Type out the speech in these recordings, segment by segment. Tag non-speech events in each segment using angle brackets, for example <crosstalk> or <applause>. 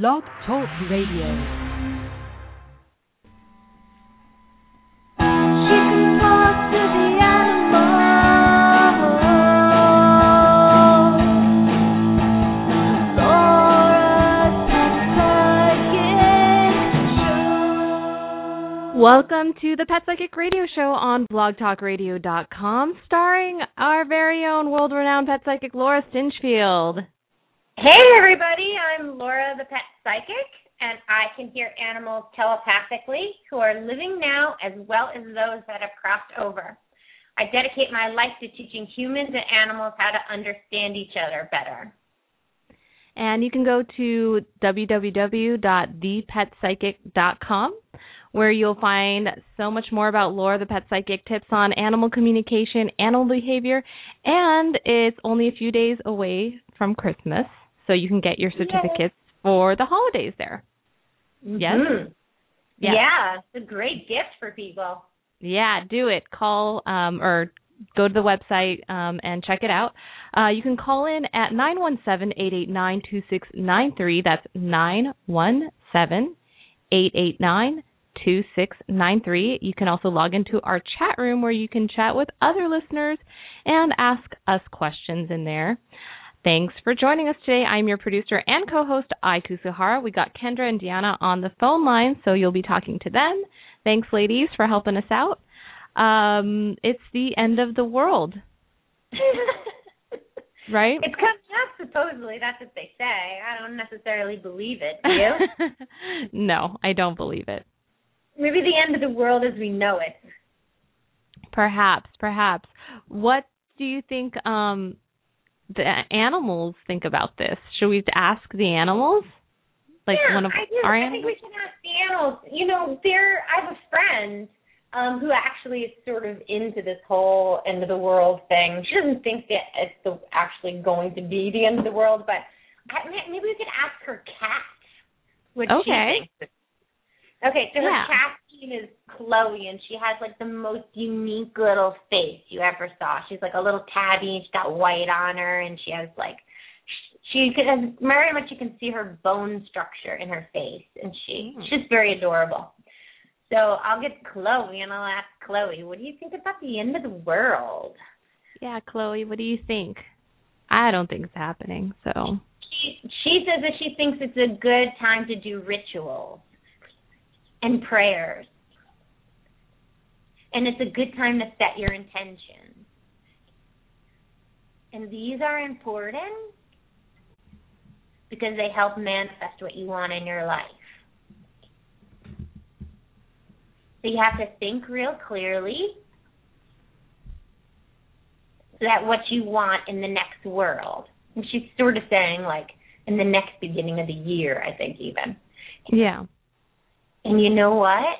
Blog Talk Radio. Welcome to the Pet Psychic Radio Show on blogtalkradio.com, starring our very own world renowned pet psychic Laura Stinchfield. Hey, everybody, I'm Laura the Pet Psychic, and I can hear animals telepathically who are living now as well as those that have crossed over. I dedicate my life to teaching humans and animals how to understand each other better. And you can go to www.thepetpsychic.com where you'll find so much more about Laura the Pet Psychic, tips on animal communication, animal behavior, and it's only a few days away from Christmas, so you can get your certificates Yay. for the holidays there. Mm-hmm. Yes. Yeah. yeah, it's a great gift for people. Yeah, do it. Call um, or go to the website um, and check it out. Uh, you can call in at nine one seven eight eight nine two six nine three. That's nine one seven eight eight nine 2693. You can also log into our chat room where you can chat with other listeners and ask us questions in there. Thanks for joining us today. I'm your producer and co-host, Ai Kusuhara. We got Kendra and Deanna on the phone line, so you'll be talking to them. Thanks, ladies, for helping us out. Um, it's the end of the world. <laughs> right? It's coming up, supposedly. That's what they say. I don't necessarily believe it. Do you? <laughs> no, I don't believe it maybe the end of the world as we know it. Perhaps, perhaps. What do you think um the animals think about this? Should we ask the animals? Like yeah, one of I do. our I think we should ask the animals. You know, there I have a friend um who actually is sort of into this whole end of the world thing. She doesn't think that it's the, actually going to be the end of the world, but I, maybe we could ask her cat what okay. she thinks Okay, so her cat name is Chloe, and she has like the most unique little face you ever saw. She's like a little tabby, and she's got white on her, and she has like she can very much you can see her bone structure in her face, and she mm. she's very adorable. So I'll get Chloe, and I'll ask Chloe, what do you think about the end of the world? Yeah, Chloe, what do you think? I don't think it's happening. So she she says that she thinks it's a good time to do rituals and prayers. And it's a good time to set your intentions. And these are important because they help manifest what you want in your life. So you have to think real clearly that what you want in the next world. And she's sort of saying like in the next beginning of the year, I think even. Yeah. And you know what?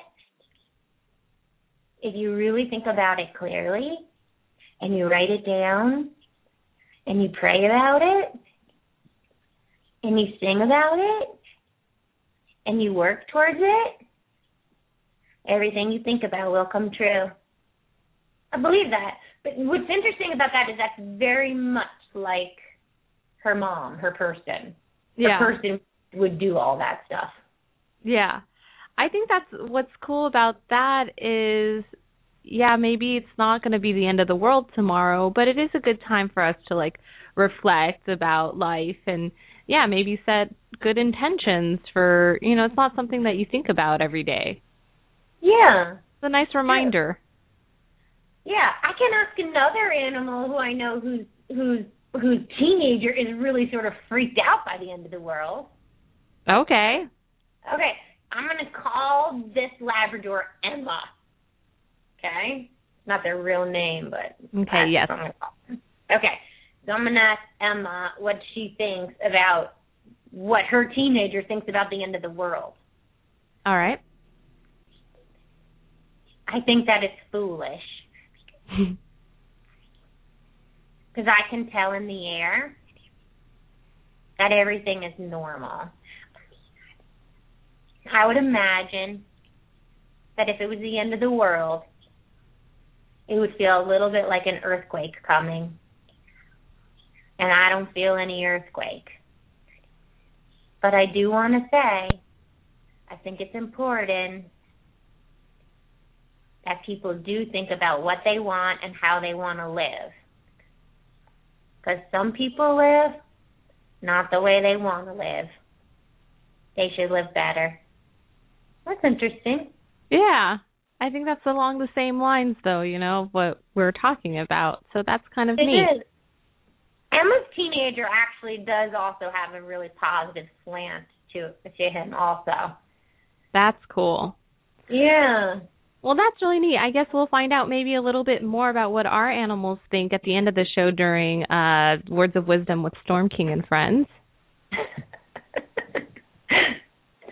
If you really think about it clearly and you write it down and you pray about it and you sing about it and you work towards it, everything you think about will come true. I believe that. But what's interesting about that is that's very much like her mom, her person. Her yeah. person would do all that stuff. Yeah. I think that's what's cool about that is yeah, maybe it's not going to be the end of the world tomorrow, but it is a good time for us to like reflect about life and yeah, maybe set good intentions for, you know, it's not something that you think about every day. Yeah. It's a nice reminder. Yeah, I can ask another animal who I know who's who's whose teenager is really sort of freaked out by the end of the world. Okay. Okay. I'm going to call this Labrador Emma. Okay? Not their real name, but. Okay, yes. Okay. So I'm going to ask Emma what she thinks about what her teenager thinks about the end of the world. All right. I think that it's foolish. <laughs> Because I can tell in the air that everything is normal. I would imagine that if it was the end of the world, it would feel a little bit like an earthquake coming. And I don't feel any earthquake. But I do want to say, I think it's important that people do think about what they want and how they want to live. Because some people live not the way they want to live. They should live better. That's interesting. Yeah. I think that's along the same lines though, you know, what we're talking about. So that's kind of it neat. Is. Emma's teenager actually does also have a really positive slant to to him also. That's cool. Yeah. Well, that's really neat. I guess we'll find out maybe a little bit more about what our animals think at the end of the show during uh Words of Wisdom with Storm King and Friends. <laughs>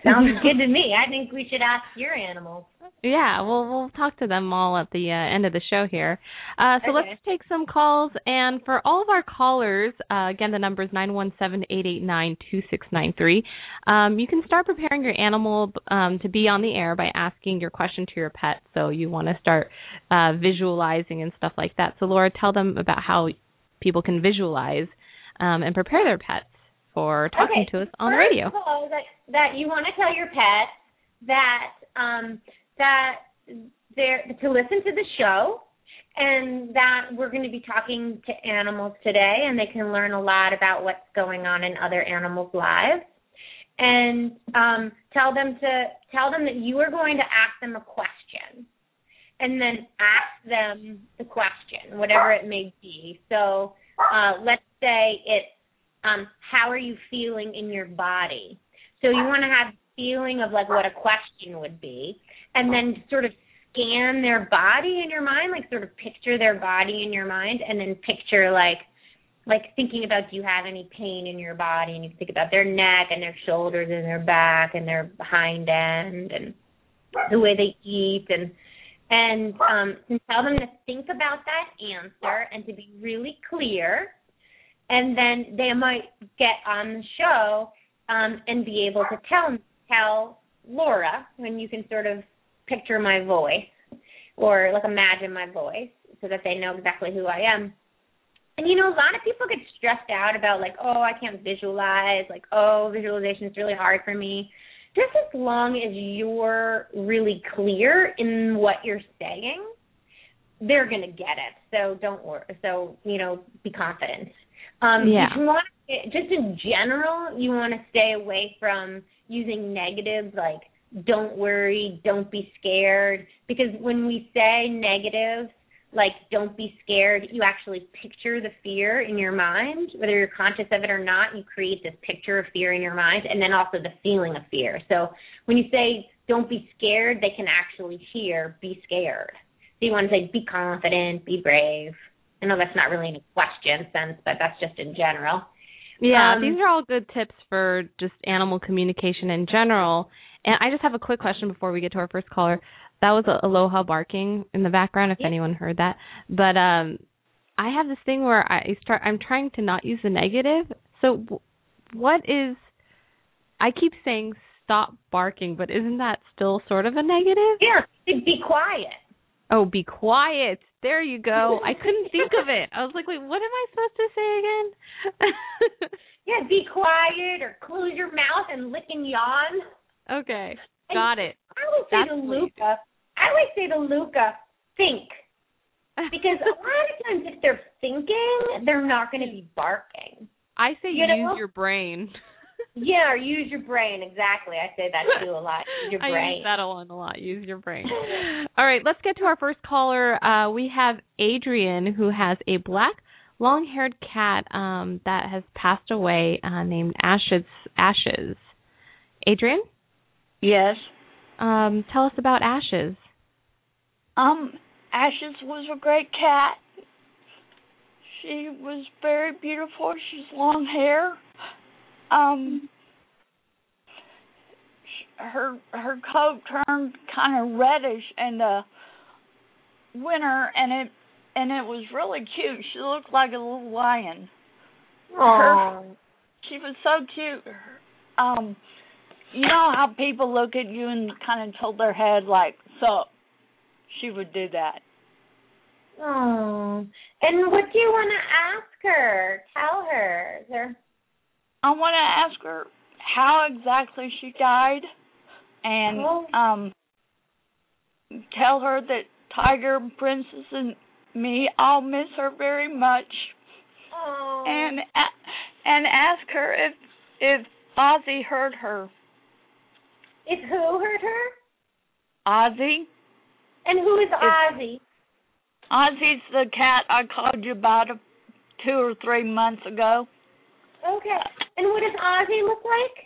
Sounds <laughs> good to me. I think we should ask your animals. Yeah, we'll we'll talk to them all at the uh, end of the show here. Uh, so Okay. let's take some calls, and for all of our callers, uh, again the number is nine one seven eight eight nine two six nine three. Um, you can start preparing your animal um, to be on the air by asking your question to your pet. So you want to start uh, visualizing and stuff like that. So Laura, tell them about how people can visualize um, and prepare their pets for talking okay. to us on the radio. of all, that that you want to tell your pet that um that they're to listen to the show and that we're going to be talking to animals today and they can learn a lot about what's going on in other animals' lives. And um tell them to tell them that you are going to ask them a question. And then ask them the question, whatever it may be. So uh let's say it's um, how are you feeling in your body? So you want to have feeling of like what a question would be, and then sort of scan their body in your mind, like sort of picture their body in your mind, and then picture like like thinking about do you have any pain in your body, and you think about their neck and their shoulders and their back and their hind end and the way they eat and and um and tell them to think about that answer and to be really clear and then they might get on the show um, and be able to tell tell Laura when you can sort of picture my voice or like imagine my voice so that they know exactly who I am. And you know, a lot of people get stressed out about like, oh, I can't visualize, like, oh, visualization is really hard for me. Just as long as you're really clear in what you're saying, they're gonna get it. So don't worry. So you know, be confident. Um, Yeah. You want just in general, you want to stay away from using negatives like "don't worry," "don't be scared," because when we say negative, like "don't be scared," you actually picture the fear in your mind, whether you're conscious of it or not. You create this picture of fear in your mind, and then also the feeling of fear. So when you say "don't be scared," they can actually hear "be scared." So you want to say "be confident," "be brave." I know that's not really in a question sense, but that's just in general. Yeah, Um, these are all good tips for just animal communication in general. And I just have a quick question before we get to our first caller. That was a aloha barking in the background, if Yeah. anyone heard that. But um, I have this thing where I start. I'm trying to not use the negative. So, what is? I keep saying stop barking, but isn't that still sort of a negative? Yeah, be quiet. Oh, be quiet. There you go. <laughs> I couldn't think of it. I was like, wait, what am I supposed to say again? <laughs> Yeah, be quiet or close your mouth and lick and yawn. okay, got it. I would say That's to Luca, I would say to Luca, think. <laughs> Because a lot of times if they're thinking, they're not going to be barking. I say You use know? your brain. Yeah, or use your brain. Exactly. I say that too a lot. Use <laughs> your I brain. use that a lot, a lot. Use your brain. All right, let's get to our first caller. Uh, we have Adrian, who has a black, long-haired cat um, that has passed away, uh, named Ashes. Ashes. Adrian, Yes. um, tell us about Ashes. Um, Ashes was a great cat. She was very beautiful. She's long hair. Um, her her coat turned kind of reddish in the winter, and it and it was really cute. She looked like a little lion. Aw. She was so cute. Um, you know how people look at you and kind of tilt their head like, "So," she would do that. Oh. And what do you want to ask her? Tell her. Is there I want to ask her how exactly she died and Oh. um tell her that Tiger, Princess, and me all miss her very much, Oh. and and ask her if if Ozzy hurt her. Is who hurt her? Ozzy, And who is Ozzy? Ozzy's the cat I called you about a, two or three months ago. Okay. And what does Ozzy look like?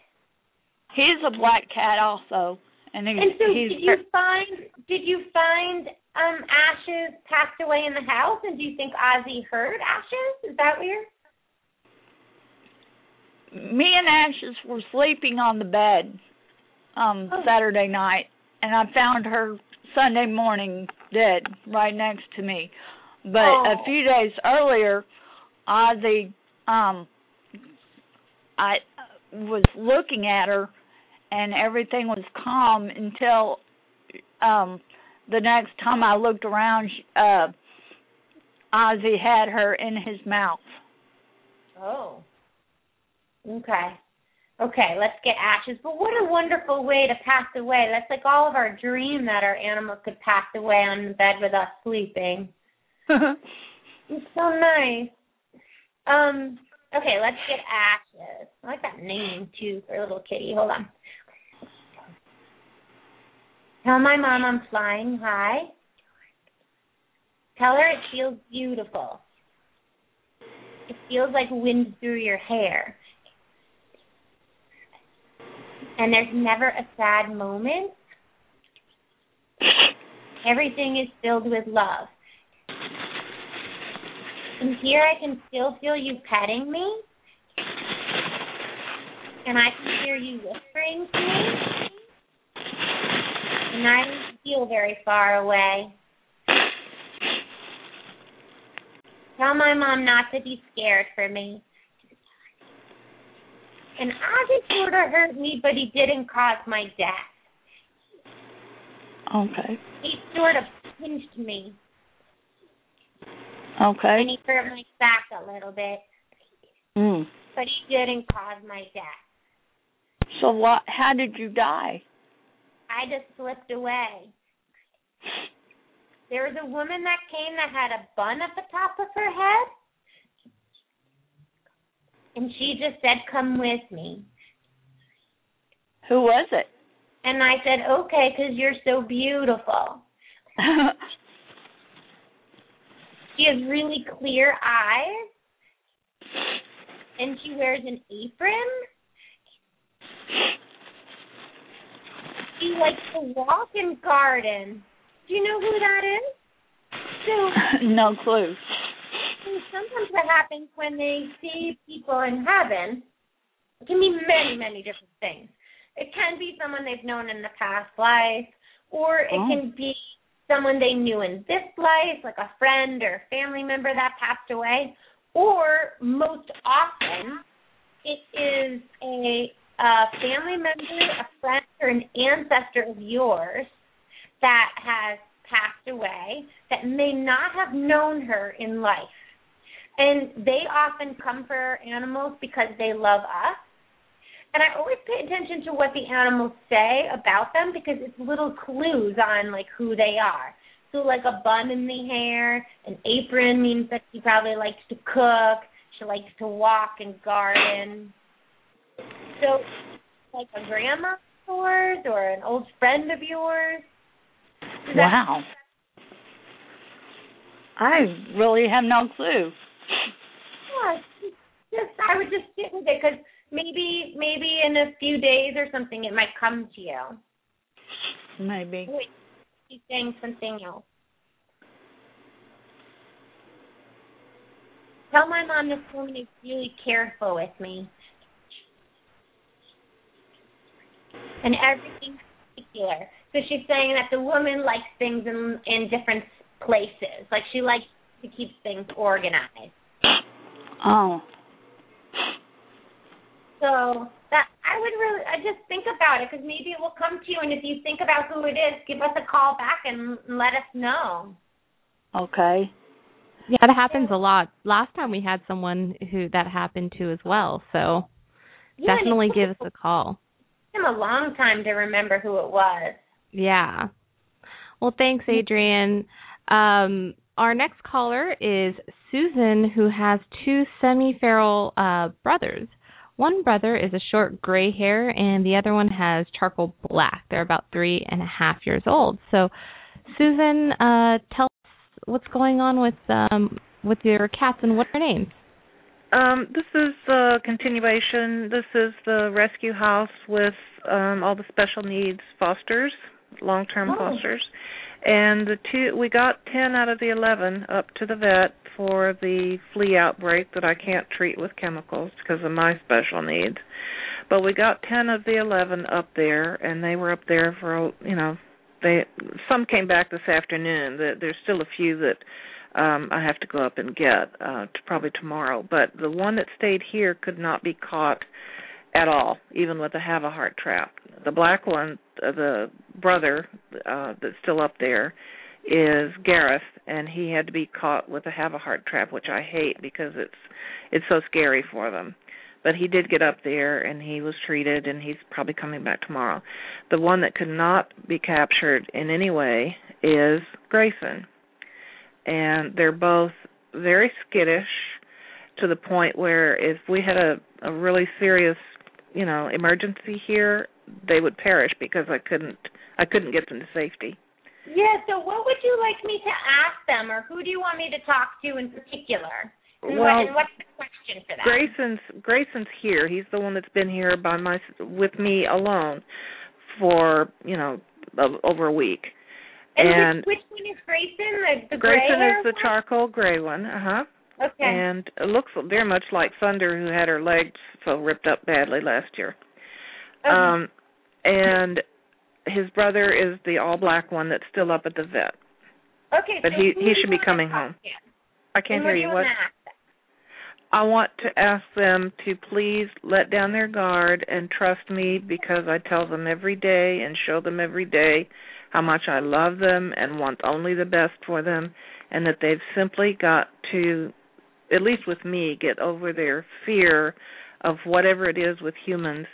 He's a black cat also, and he's And so he's did you find did you find um Ashes passed away in the house and do you think Ozzy heard Ashes? Is that weird? me and Ashes were sleeping on the bed um Oh. Saturday night and I found her Sunday morning dead right next to me. But a Oh. few days earlier Ozzy um I was looking at her and everything was calm until um the next time I looked around uh Ozzy had her in his mouth. Oh. Okay. Okay, let's get ashes. But what a wonderful way to pass away. That's like all of our dream that our animal could pass away on the bed with us sleeping. <laughs> It's so nice. Um, okay, let's get ashes. I like that name too for a little kitty. Hold on. Tell my mom I'm flying high. Tell her it feels beautiful. It feels like wind through your hair. And there's never a sad moment. Everything is filled with love. And here I can still feel you petting me. And I can hear you whispering to me. And I don't feel very far away. Tell my mom not to be scared for me. And Ozzy sort of hurt me, but he didn't cause my death. okay. He sort of pinched me, Okay. and he hurt my back a little bit, Mm. but he didn't cause my death. So what? How did you die? I just slipped away. There was a woman that came that had a bun at the top of her head. And she just said, Come with me. Who was it? And I said, Okay, because you're so beautiful. <laughs> She has really clear eyes. And she wears an apron. She likes to walk and garden. Do you know who that is? So <laughs> no clue. Sometimes what happens when they see people in heaven, it can be many, many different things. It can be someone they've known in the past life, or it Oh. can be someone they knew in this life, like a friend or family member that passed away, or most often it is a, a family member, a friend, or an ancestor of yours that has passed away that may not have known her in life. And they often come for animals because they love us. And I always pay attention to what the animals say about them because it's little clues on like who they are. So like a bun in the hair, an apron means that she probably likes to cook, she likes to walk and garden. So like a grandma of yours or an old friend of yours. Wow. I really have no clue. Yeah, just I would just sit with it because maybe maybe in a few days or something it might come to you. Maybe. Wait, she's saying something else. Tell my mom this woman is really careful with me. And everything particular. So she's saying that the woman likes things in in different places. Like she likes to keep things organized. Oh. So that I would really, I just think about it because maybe it will come to you, and if you think about who it is, give us a call back and let us know. Okay. Yeah, that happens a lot. Last time we had someone who that happened to as well. So Yeah, definitely give us a call. It took him a long time to remember who it was. Yeah. Well, thanks, Adrian. Um, our next caller is Susan, who has two semi-feral uh, brothers. One brother is a short gray hair, and the other one has charcoal black. They're about three and a half years old. So, Susan, uh, tell us what's going on with um, with your cats and what are their names? Um, this is a continuation. This is the rescue house with um, all the special needs fosters, long-term Oh. fosters, and the two we got ten out of the eleven up to the vet for the flea outbreak that I can't treat with chemicals because of my special needs. But we got ten of the eleven up there, and they were up there for you know they some came back this afternoon. There's still a few that um I have to go up and get uh to probably tomorrow. But the one that stayed here could not be caught at all, even with a have a heart trap. The black one, the brother uh that's still up there is Gareth and he had to be caught with a have a heart trap, which I hate because it's it's so scary for them. But he did get up there and he was treated and he's probably coming back tomorrow. The one that could not be captured in any way is Grayson and they're both very skittish to the point where if we had a a really serious you know emergency here they would perish because i couldn't i couldn't get them to safety Yeah, so what would you like me to ask them, or who do you want me to talk to in particular? And, Well, and what's the question for them? grayson's grayson's here he's the one that's been here by my with me alone for you know over a week And, and which, which one is Grayson? The, the gray grayson is the one? charcoal gray one uh-huh Okay. and it looks very much like Thunder, who had her legs so ripped up badly last year. Okay. Um, and his brother is the all black one that's still up at the vet. okay. but so he- he should be coming home. to? I can't hear you. What? wanna ask them? I want to ask them to please let down their guard and trust me because I tell them every day and show them every day how much I love them and want only the best for them and that they've simply got to at least with me get over their fear of whatever it is with humans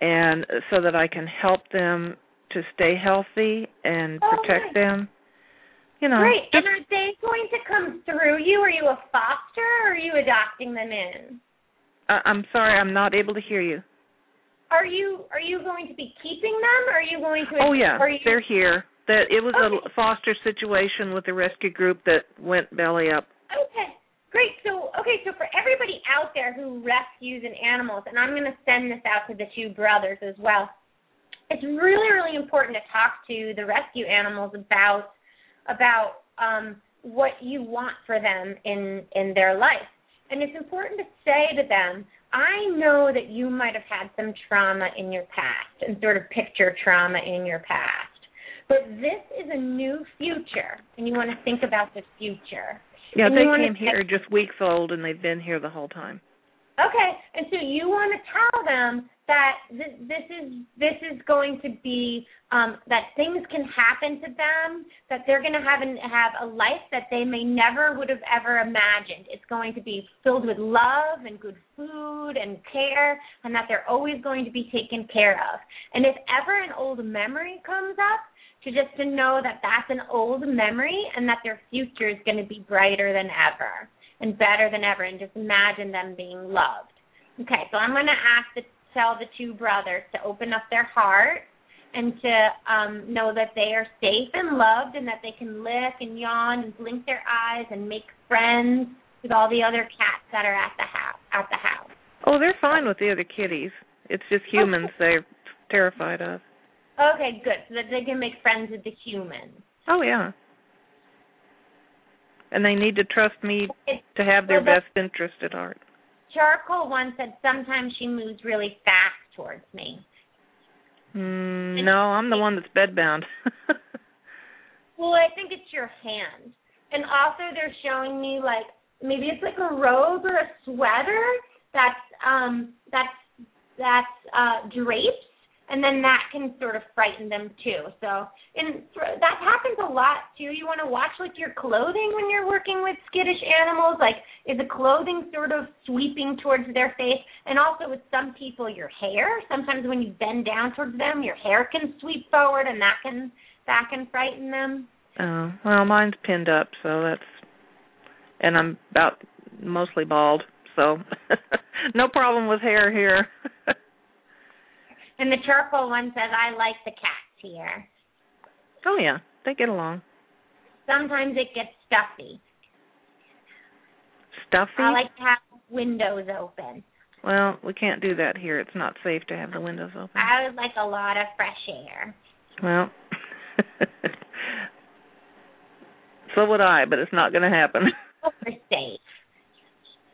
and so that I can help them to stay healthy and Oh, protect nice. them. You know, Great. just And are they going to come through you? Are you a foster, or are you adopting them in? I- I'm sorry, I'm not able to hear you. Are you are you going to be keeping them, or are you going to? Oh yeah, Are you, they're here. That it was Okay. a foster situation with the rescue group that went belly up. Okay, great. So, okay, so for everybody out there who rescues an animals, and I'm going to send this out to the two brothers as well. It's really, really important to talk to the rescue animals about about um, what you want for them in in their life, and it's important to say to them. I know that you might have had some trauma in your past and sort of picture trauma in your past. But this is a new future, and you want to think about the future. Yeah, And they came here just weeks old and they've been here the whole time. Okay, and so you want to tell them that this, this is this is going to be um, that things can happen to them, that they're going to have an, have a life that they may never would have ever imagined. It's going to be filled with love and good food and care, and that they're always going to be taken care of. And if ever an old memory comes up, to just to know that that's an old memory and that their future is going to be brighter than ever and better than ever and just imagine them being loved. Okay, so I'm going to ask to tell the two brothers to open up their heart and to um, know that they are safe and loved and that they can lick and yawn and blink their eyes and make friends with all the other cats that are at the house at the house. Oh, they're fine with the other kitties. It's just humans they're terrified of. Okay, good. So that they can make friends with the humans. Oh yeah. And they need to trust me It's, to have their Well, best interest at heart. Charcoal once said sometimes she moves really fast towards me. Mm, no, I'm the one that's bedbound. <laughs> Well, I think it's your hand. And also they're showing me like maybe it's like a robe or a sweater that's um that's that's uh drapes and then that can sort of frighten them too. So, and that happens a lot too. You want to watch like your clothing when you're working with skittish animals. Like, is the clothing sort of sweeping towards their face? And also with some people, your hair. Sometimes when you bend down towards them, your hair can sweep forward, and that can that can frighten them. Oh well, mine's pinned up, so that's, and I'm about mostly bald, so <laughs> no problem with hair here. <laughs> And the charcoal one says, I like the cats here. Oh, yeah. They get along. Sometimes it gets stuffy. Stuffy? I like to have windows open. Well, we can't do that here. It's not safe to have the windows open. I would like a lot of fresh air. Well, <laughs> so would I, but it's not going to happen. <laughs> We're safe.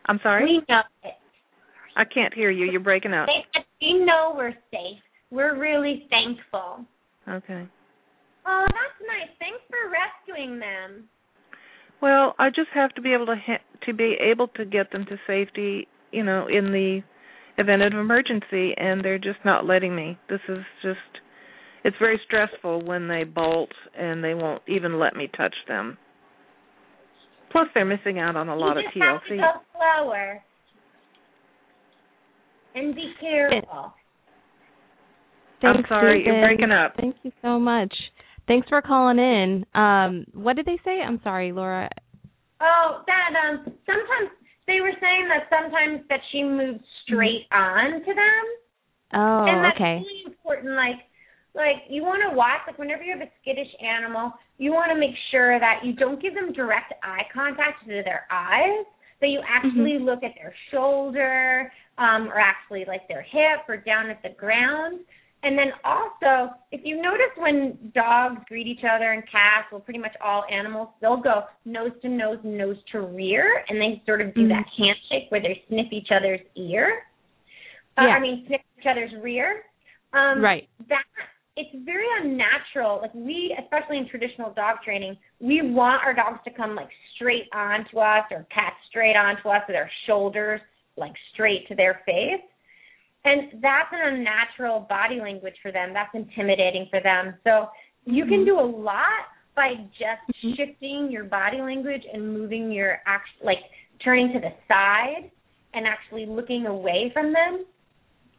I'm sorry? We know it. I can't hear you. You're breaking up. We know we're safe. We're really thankful. Okay. Oh, that's nice. Thanks for rescuing them. Well, I just have to be able to ha- to be able to get them to safety, you know, in the event of emergency, and they're just not letting me. This is just it's very stressful when they bolt and they won't even let me touch them. Plus, they're missing out on a lot you of just Have to TLC. go slower and be careful. I'm sorry, you're breaking up. Thank you so much. Thanks for calling in. Um, what did they say? I'm sorry, Laura. Oh, that um sometimes they were saying that sometimes that she moves straight on to them. Oh, and that's okay. really important. Like like you wanna watch like whenever you have a skittish animal, you wanna make sure that you don't give them direct eye contact to their eyes, that you actually Mm-hmm. look at their shoulder, um, or actually like their hip or down at the ground. And then also, if you notice when dogs greet each other and cats, well, pretty much all animals, they'll go nose to nose, nose to rear, and they sort of do Mhm. that handshake where they sniff each other's ear. Uh, Yeah. I mean, sniff each other's rear. Um, Right. That it's very unnatural. Like we, especially in traditional dog training, we want our dogs to come like straight onto us, or cats straight onto us, with their shoulders like straight to their face. And that's an unnatural body language for them. That's intimidating for them. So you can do a lot by just Mhm. shifting your body language and moving your act like turning to the side and actually looking away from them.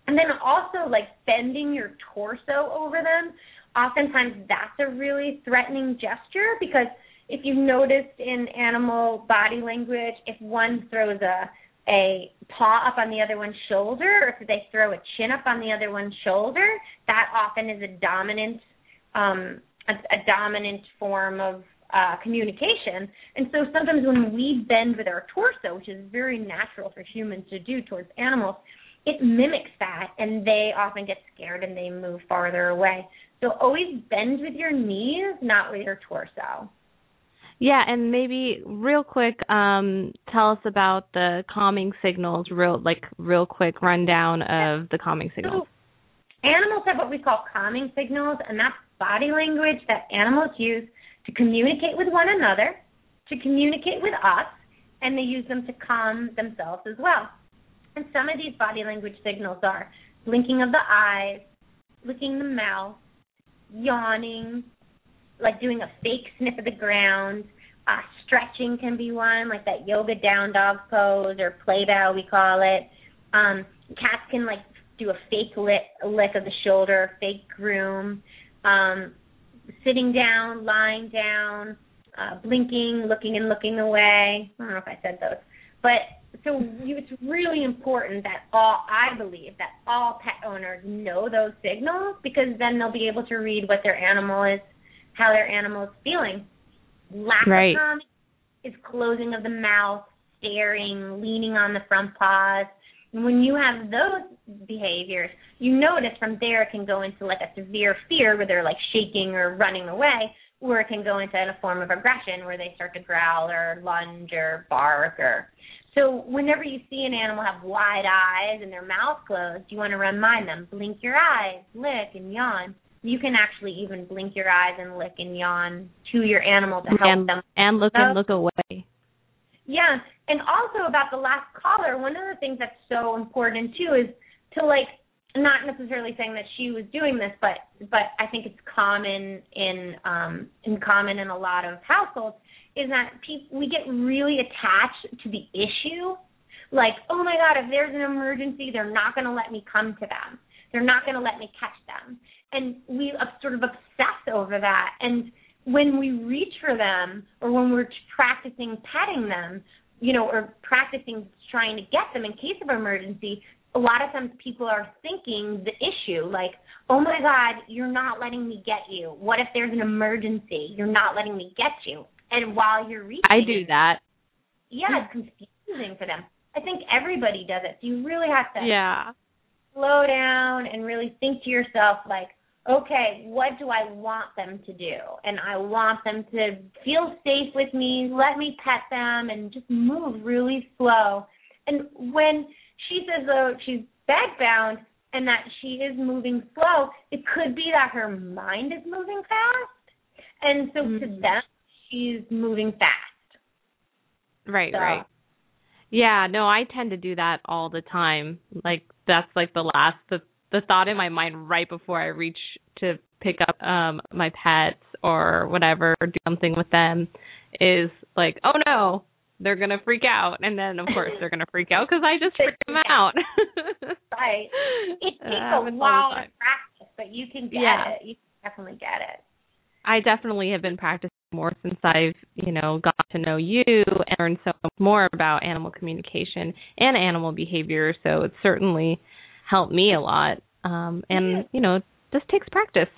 And then also like bending your torso over them. Oftentimes that's a really threatening gesture because if you've noticed in animal body language, if one throws a a paw up on the other one's shoulder or if they throw a chin up on the other one's shoulder, that often is a dominant um a, a dominant form of uh, communication. And so sometimes when we bend with our torso, which is very natural for humans to do towards animals, it mimics that and they often get scared and they move farther away. So always bend with your knees, not with your torso. Yeah, and maybe real quick, um, tell us about the calming signals. Real, like real quick rundown of the calming signals. So animals have what we call calming signals, and that's body language that animals use to communicate with one another, to communicate with us, and they use them to calm themselves as well. And some of these body language signals are blinking of the eyes, licking the mouth, yawning, like doing a fake <laughs> sniff of the ground. Uh, stretching can be one, like that yoga down dog pose or play bow we call it. Um, cats can like do a fake lick, lick of the shoulder, fake groom. Um, sitting down, lying down, uh, blinking, looking and looking away. I don't know if I said those, but so it's really important that all I believe that all pet owners know those signals because then they'll be able to read what their animal is, how their animal is feeling. Lack Right. of calming is closing of the mouth, staring, leaning on the front paws. And when you have those behaviors, you notice from there it can go into like a severe fear where they're like shaking or running away, or it can go into a form of aggression where they start to growl or lunge or bark or so whenever you see an animal have wide eyes and their mouth closed, you want to remind them, blink your eyes, lick and yawn. You can actually even blink your eyes and lick and yawn to your animal to help and, them and look and Oh. look away. yeah, and also about the last caller, one of the things that's so important too is to like not necessarily saying that she was doing this, but but I think it's common in um in common in a lot of households is that people we get really attached to the issue. Like, oh my God, if there's an emergency, they're not going to let me come to them. They're not going to let me catch them, and we sort of obsess over that. And when we reach for them, or when we're practicing petting them, you know, or practicing trying to get them in case of emergency, a lot of times people are thinking the issue like, oh my God, you're not letting me get you. What if there's an emergency? You're not letting me get you. And while you're reaching, I do that. Yeah, it's confusing for them. I think everybody does it. So you really have to yeah slow down and really think to yourself like, okay, what do I want them to do? And I want them to feel safe with me, let me pet them, and just move really slow. And when she says though she's bed bound and that she is moving slow, it could be that her mind is moving fast. And so mm-hmm. to them, she's moving fast. Right, so. right. Yeah, no, I tend to do that all the time. Like that's like the last the the thought in my mind right before I reach to pick up um my pets or whatever or do something with them is like, oh no, they're gonna freak out, and then of course they're gonna freak out because I just freaked them <laughs> out. right. <laughs> It takes uh, a while to practice, but you can get yeah. it. You can definitely get it. I definitely have been practicing more since I've, you know, got to know you and learned so much more about animal communication and animal behavior. So it's certainly helped me a lot. Um, and you know, this takes practice.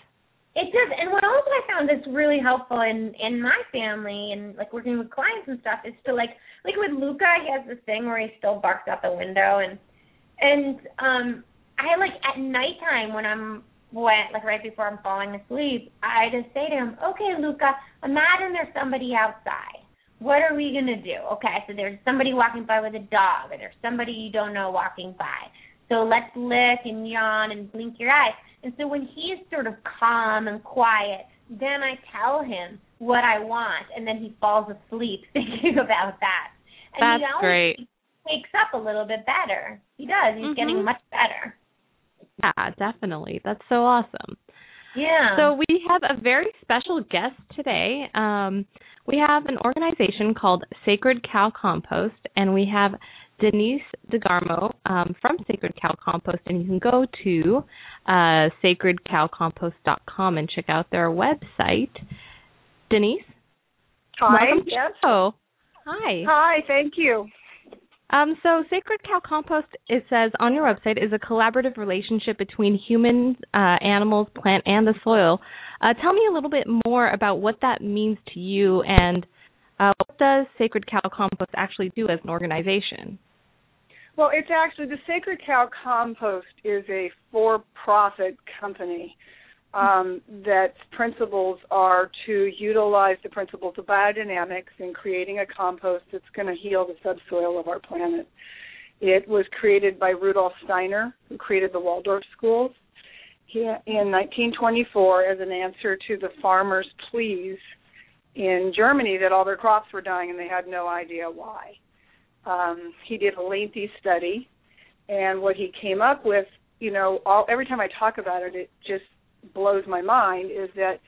It does, and what also I found that's really helpful in in my family and like working with clients and stuff is to like like with Luca, he has this thing where he still barks out the window, and and um I like at nighttime when I'm when like right before I'm falling asleep, I just say to him, okay, Luca, imagine there's somebody outside. What are we gonna do? Okay, so there's somebody walking by with a dog, or there's somebody you don't know walking by. So let's lick and yawn and blink your eyes and so when he's sort of calm and quiet, then I tell him what I want, and then he falls asleep <laughs> thinking about that. And That's he great. wakes up a little bit better. He does. He's mm-hmm. getting much better. Yeah, definitely. That's so awesome. Yeah. So we have a very special guest today. Um, we have an organization called Sacred Cow Compost, and we have Denise DeGarmo um, from Sacred Cow Compost, and you can go to uh, sacredcowcompost.com and check out their website. Denise? Hi. Yes. Show. Hi. Hi, thank you. Um, so, Sacred Cow Compost, it says on your website, is a collaborative relationship between humans, uh, animals, plant, and the soil. Uh, tell me a little bit more about what that means to you and uh, what does Sacred Cow Compost actually do as an organization? Well, it's actually the Sacred Cow Compost is a for-profit company um, that principles are to utilize the principles of biodynamics in creating a compost that's going to heal the subsoil of our planet. It was created by Rudolf Steiner, who created the Waldorf schools he, in 1924 as an answer to the farmers' pleas in Germany that all their crops were dying and they had no idea why. Um, he did a lengthy study, and what he came up with, you know, all every time I talk about it, it just blows my mind. Is that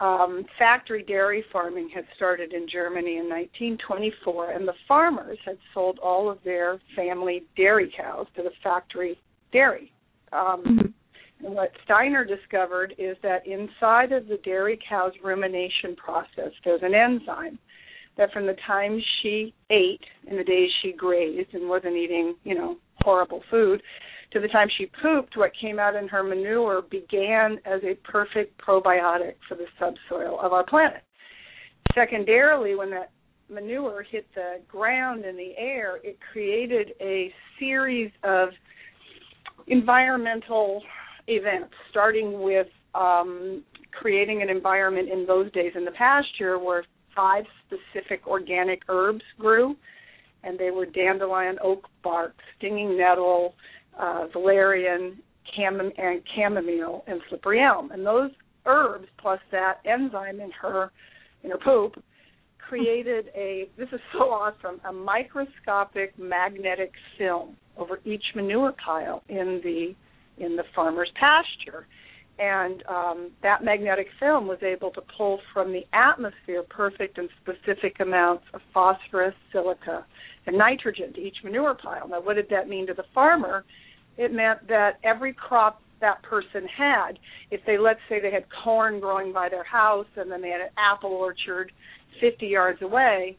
um, factory dairy farming had started in Germany in 1924, and the farmers had sold all of their family dairy cows to the factory dairy. Um, mm-hmm. And what Steiner discovered is that inside of the dairy cow's rumination process, there's an enzyme that from the time she ate in the days she grazed and wasn't eating, you know, horrible food, to the time she pooped, what came out in her manure began as a perfect probiotic for the subsoil of our planet. Secondarily, when that manure hit the ground and the air, it created a series of environmental events, starting with um, creating an environment in those days in the pasture where five specific organic herbs grew, and they were dandelion, oak bark, stinging nettle, uh, valerian, cham- and chamomile, and slippery elm. And those herbs plus that enzyme in her in her poop created a this is so awesome a microscopic magnetic film over each manure pile in the in the farmer's pasture. And um, that magnetic film was able to pull from the atmosphere perfect and specific amounts of phosphorus, silica, and nitrogen to each manure pile. Now, what did that mean to the farmer? It meant that every crop that person had, if they, let's say, they had corn growing by their house and then they had an apple orchard 50 yards away,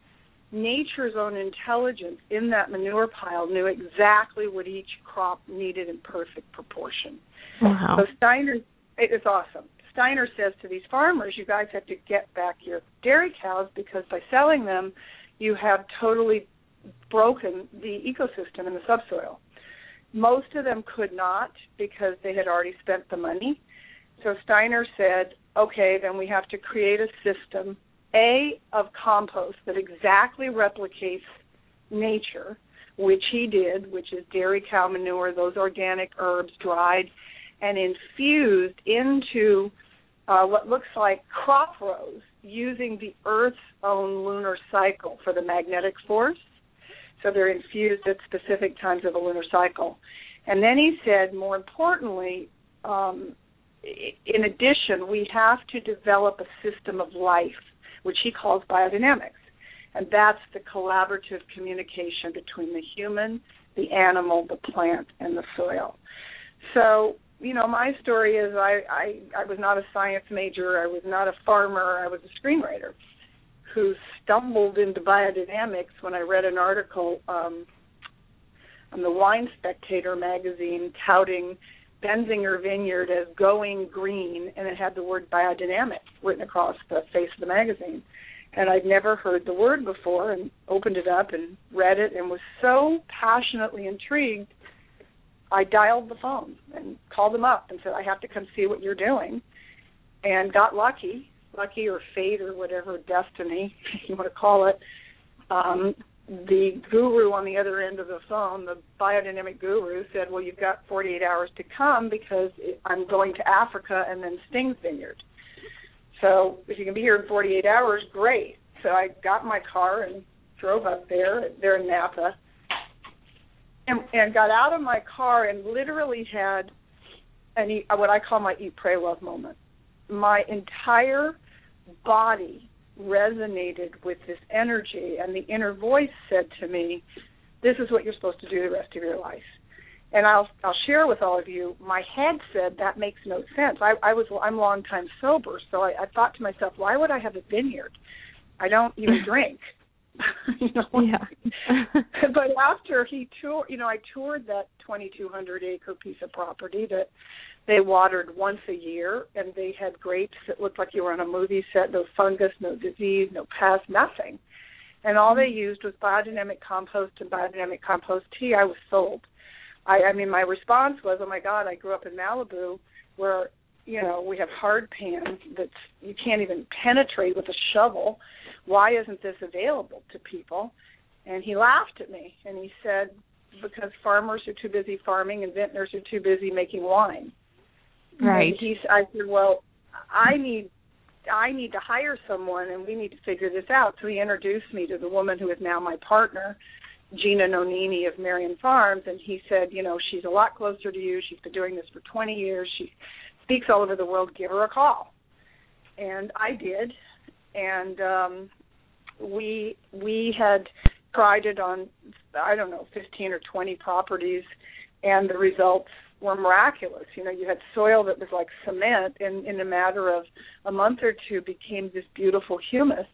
nature's own intelligence in that manure pile knew exactly what each crop needed in perfect proportion. Wow. So Steiner, it is awesome. Steiner says to these farmers, you guys have to get back your dairy cows because by selling them, you have totally broken the ecosystem in the subsoil. Most of them could not because they had already spent the money. So Steiner said, okay, then we have to create a system a of compost that exactly replicates nature, which he did, which is dairy cow manure, those organic herbs dried and infused into uh, what looks like crop rows using the Earth's own lunar cycle for the magnetic force. So they're infused at specific times of the lunar cycle. And then he said, more importantly, um, in addition, we have to develop a system of life which he calls biodynamics. And that's the collaborative communication between the human, the animal, the plant, and the soil. So, you know, my story is I, I, I was not a science major, I was not a farmer, I was a screenwriter who stumbled into biodynamics when I read an article um, on the Wine Spectator magazine touting Benziger Vineyard as going green, and it had the word biodynamic written across the face of the magazine. And I'd never heard the word before, and opened it up and read it, and was so passionately intrigued. I dialed the phone and called them up and said, "I have to come see what you're doing," and got lucky, lucky or fate or whatever destiny <laughs> you want to call it. Um, the guru on the other end of the phone, the biodynamic guru, said, "Well, you've got 48 hours to come because I'm going to Africa and then Sting's Vineyard. So if you can be here in 48 hours, great." So I got my car and drove up there. There in Napa, and, and got out of my car and literally had an what I call my eat, pray, love moment. My entire body resonated with this energy and the inner voice said to me this is what you're supposed to do the rest of your life. And i'll i'll share with all of you my head said that makes no sense. I i was i'm long time sober so i i thought to myself why would i have a vineyard i don't even <laughs> drink <laughs> you know Yeah. <laughs> but after he toured you know i toured that 2200 acre piece of property that they watered once a year, and they had grapes that looked like you were on a movie set. No fungus, no disease, no pest, nothing. And all they mm-hmm. used was biodynamic compost and biodynamic compost tea. I was sold. I, I mean, my response was, "Oh my God! I grew up in Malibu, where you know we have hard pan that you can't even penetrate with a shovel. Why isn't this available to people?" And he laughed at me and he said, "Because farmers are too busy farming and vintners are too busy making wine." Right. And he's I said, Well, I need I need to hire someone and we need to figure this out. So he introduced me to the woman who is now my partner, Gina Nonini of Marian Farms, and he said, you know, she's a lot closer to you. She's been doing this for 20 years. She speaks all over the world. Give her a call. And I did, and um, we we had tried it on I don't know 15 or 20 properties, and the results were miraculous. You know, you had soil that was like cement, and in a matter of a month or two, became this beautiful humus.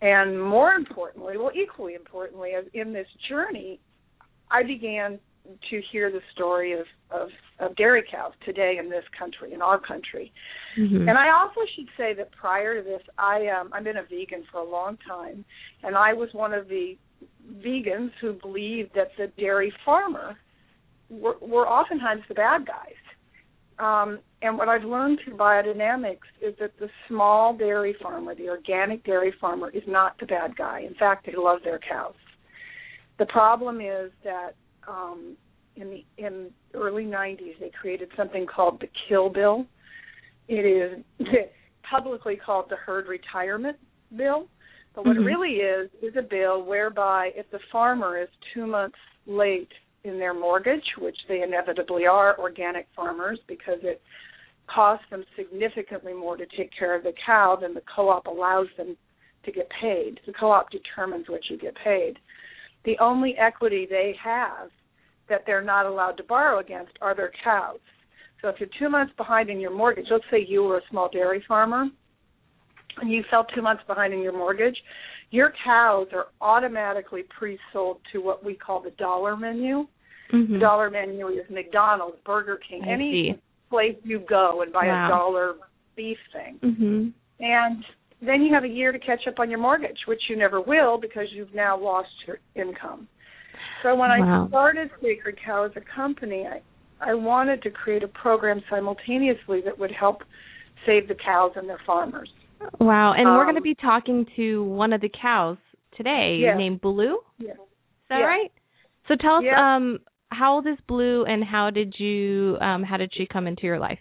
And more importantly, well, equally importantly, in this journey, I began to hear the story of, of, of dairy cows today in this country, in our country. Mhm. And I also should say that prior to this, I um, I've been a vegan for a long time, and I was one of the vegans who believed that the dairy farmer were, were oftentimes the bad guys. Um, and what I've learned through biodynamics is that the small dairy farmer, the organic dairy farmer, is not the bad guy. In fact, they love their cows. The problem is that um, in the in early 90s they created something called the Kill Bill. It is <laughs> publicly called the Herd Retirement Bill, but what Mhm. it really is is a bill whereby if the farmer is two months late in their mortgage, which they inevitably are organic farmers because it costs them significantly more to take care of the cow than the co-op allows them to get paid. The co-op determines what you get paid. The only equity they have that they're not allowed to borrow against are their cows. So if you're two months behind in your mortgage, let's say you were a small dairy farmer and you fell two months behind in your mortgage, your cows are automatically pre-sold to what we call the dollar menu. Mm-hmm. The dollar menu is McDonald's, Burger King, I any see. place you go and buy Wow. a dollar beef thing. Mhm. And then you have a year to catch up on your mortgage, which you never will because you've now lost your income. So when Wow. I started Sacred Cow as a company, I I wanted to create a program simultaneously that would help save the cows and their farmers. Wow. And we're going to Um, be talking to one of the cows today Yes. named Blue. Yes. Is that Yes. right? So tell us um how old is Blue and how did you um how did she come into your life?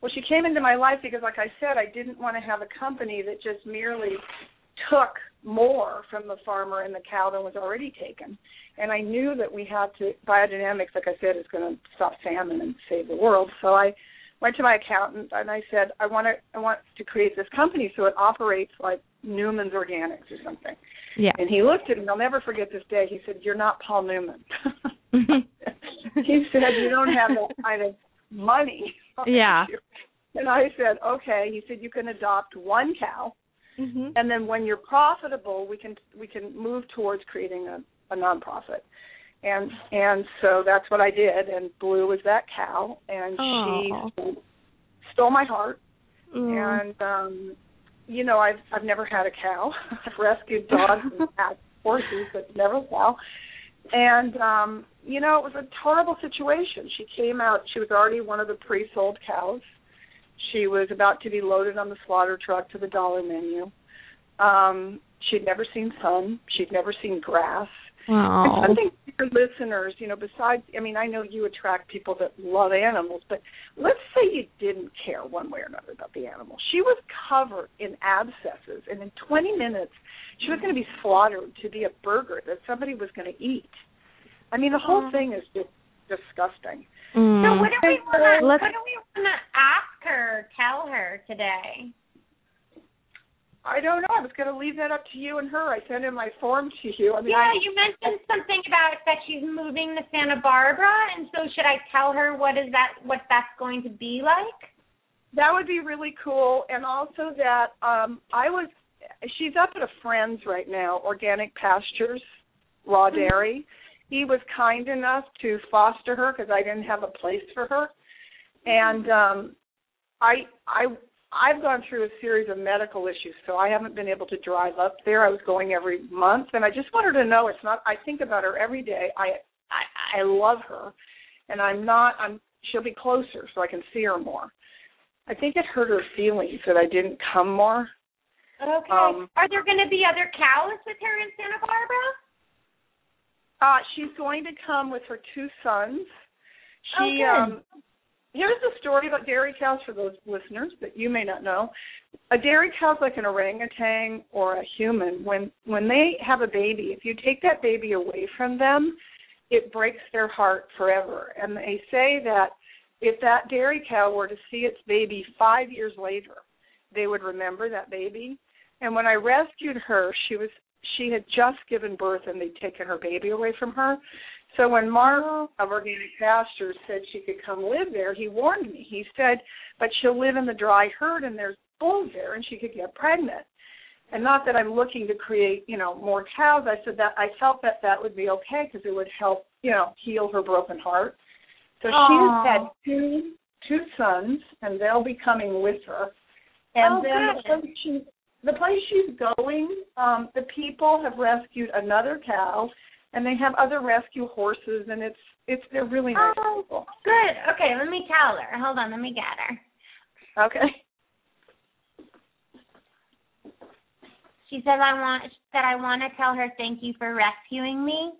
Well, she came into my life because, like I said, I didn't want to have a company that just merely took more from the farmer and the cow than was already taken. And I knew that we had to biodynamics, like I said, is going to stop famine and save the world. So I went to my accountant and I said, I want to I want to create this company so it operates like Newman's Organics or something. Yeah. And he looked at me. I'll never forget this day. He said, "You're not Paul Newman." <laughs> <laughs> he said, "You don't have that kind of money." Yeah. <laughs> And I said, "Okay." He said, "You can adopt one cow, mhm. and then when you're profitable, we can we can move towards creating a, a nonprofit." And and so that's what I did. And Blue was that cow, and Aw. she stole my heart. Mm. And um you know, I've I've never had a cow. <laughs> I've rescued dogs and <laughs> cats, horses, but never a cow. And um, you know, it was a horrible situation. She came out, she was already one of the pre sold cows. She was about to be loaded on the slaughter truck to the dollar menu. Um, she'd never seen sun, she'd never seen grass. And something for your listeners, you know, besides, I mean, I know you attract people that love animals, but let's say you didn't care one way or another about the animal. She was covered in abscesses, and in 20 minutes, she was going to be slaughtered to be a burger that somebody was going to eat. I mean, the whole thing is just disgusting. Mm. So what do we want to what do we want to ask her, tell her today? I don't know. I was going to leave that up to you and her. I sent in my form to you. I mean, Yeah, I, you mentioned something about that she's moving to Santa Barbara, and so should I tell her what is that what that's going to be like? That would be really cool. And also that um I was she's up at a friend's right now, Organic Pastures, Raw Dairy. He was kind enough to foster her because I didn't have a place for her. And um I I I've gone through a series of medical issues, so I haven't been able to drive up there. I was going every month, and I just want her to know it's not. I think about her every day. I I, I love her, and I'm not. I'm. She'll be closer, so I can see her more. I think it hurt her feelings that I didn't come more. Okay. Um, Are there going to be other cows with her in Santa Barbara? Uh, she's going to come with her two sons. She Oh, um here's the story about dairy cows for those listeners that you may not know. A dairy cow's like an orangutan or a human. When when they have a baby, if you take that baby away from them, it breaks their heart forever. And they say that if that dairy cow were to see its baby five years later, they would remember that baby. And when I rescued her, she was she had just given birth and they'd taken her baby away from her. So when Mark of Organic Pastures said she could come live there, he warned me. He said, but she'll live in the dry herd and there's bulls there and she could get pregnant. And not that I'm looking to create, you know, more cows. I said that I felt that that would be okay because it would help, you know, heal her broken heart. So Aw. she's had two two sons and they'll be coming with her. And Oh, then the good. place she the place she's going, um, the people have rescued another cow and they have other rescue horses and it's it's they're really nice Oh. people. Good. Okay, let me tell her. Hold on, let me get her. Okay. She says I want that I want to tell her thank you for rescuing me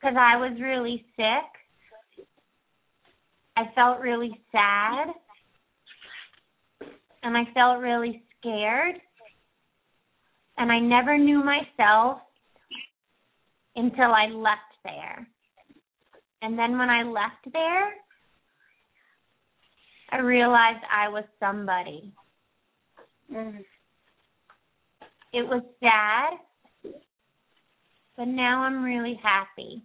because I was really sick. I felt really sad and I felt really scared and I never knew myself until I left there. And then when I left there, I realized I was somebody. Mm. It was sad, but now I'm really happy.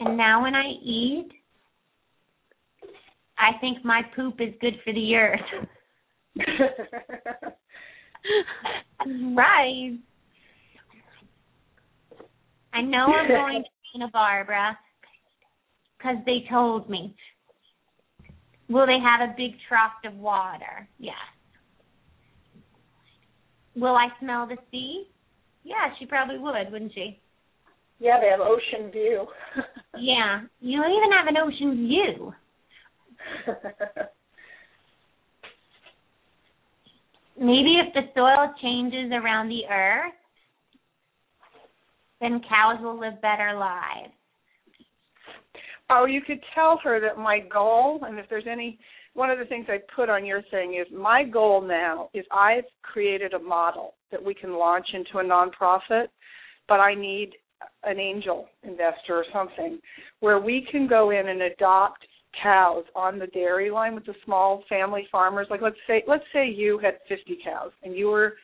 And now when I eat, I think my poop is good for the earth. <laughs> right. I know I'm <laughs> going to Santa Barbara because they told me. Will they have a big trough of water? Yes. Will I smell the sea? Yeah, she probably would, wouldn't she? Yeah, they have ocean view. <laughs> yeah, you don't even have an ocean view. <laughs> Maybe if the soil changes around the earth, then cows will live better lives. Oh, you could tell her that my goal, and if there's any, one of the things I put on your thing is my goal now is I've created a model that we can launch into a nonprofit, but I need an angel investor or something where we can go in and adopt cows on the dairy line with the small family farmers like let's say let's say you had 50 cows and you were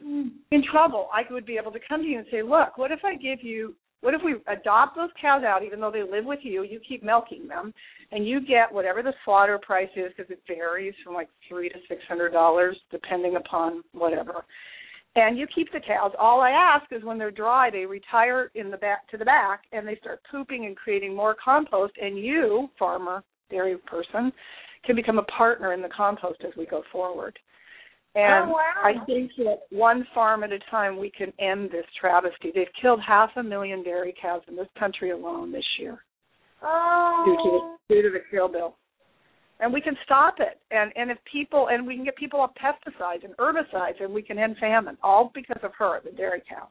in trouble i would be able to come to you and say look what if i give you what if we adopt those cows out even though they live with you you keep milking them and you get whatever the slaughter price is because it varies from like 3 to 600 dollars depending upon whatever and you keep the cows. All I ask is when they're dry, they retire in the back to the back, and they start pooping and creating more compost. And you, farmer, dairy person, can become a partner in the compost as we go forward. Oh, and oh, wow. I think that one farm at a time we can end this travesty. They've killed half a million dairy cows in this country alone this year oh. due to the, due to the kill bill and we can stop it and and if people and we can get people off pesticides and herbicides and we can end famine all because of her the dairy cow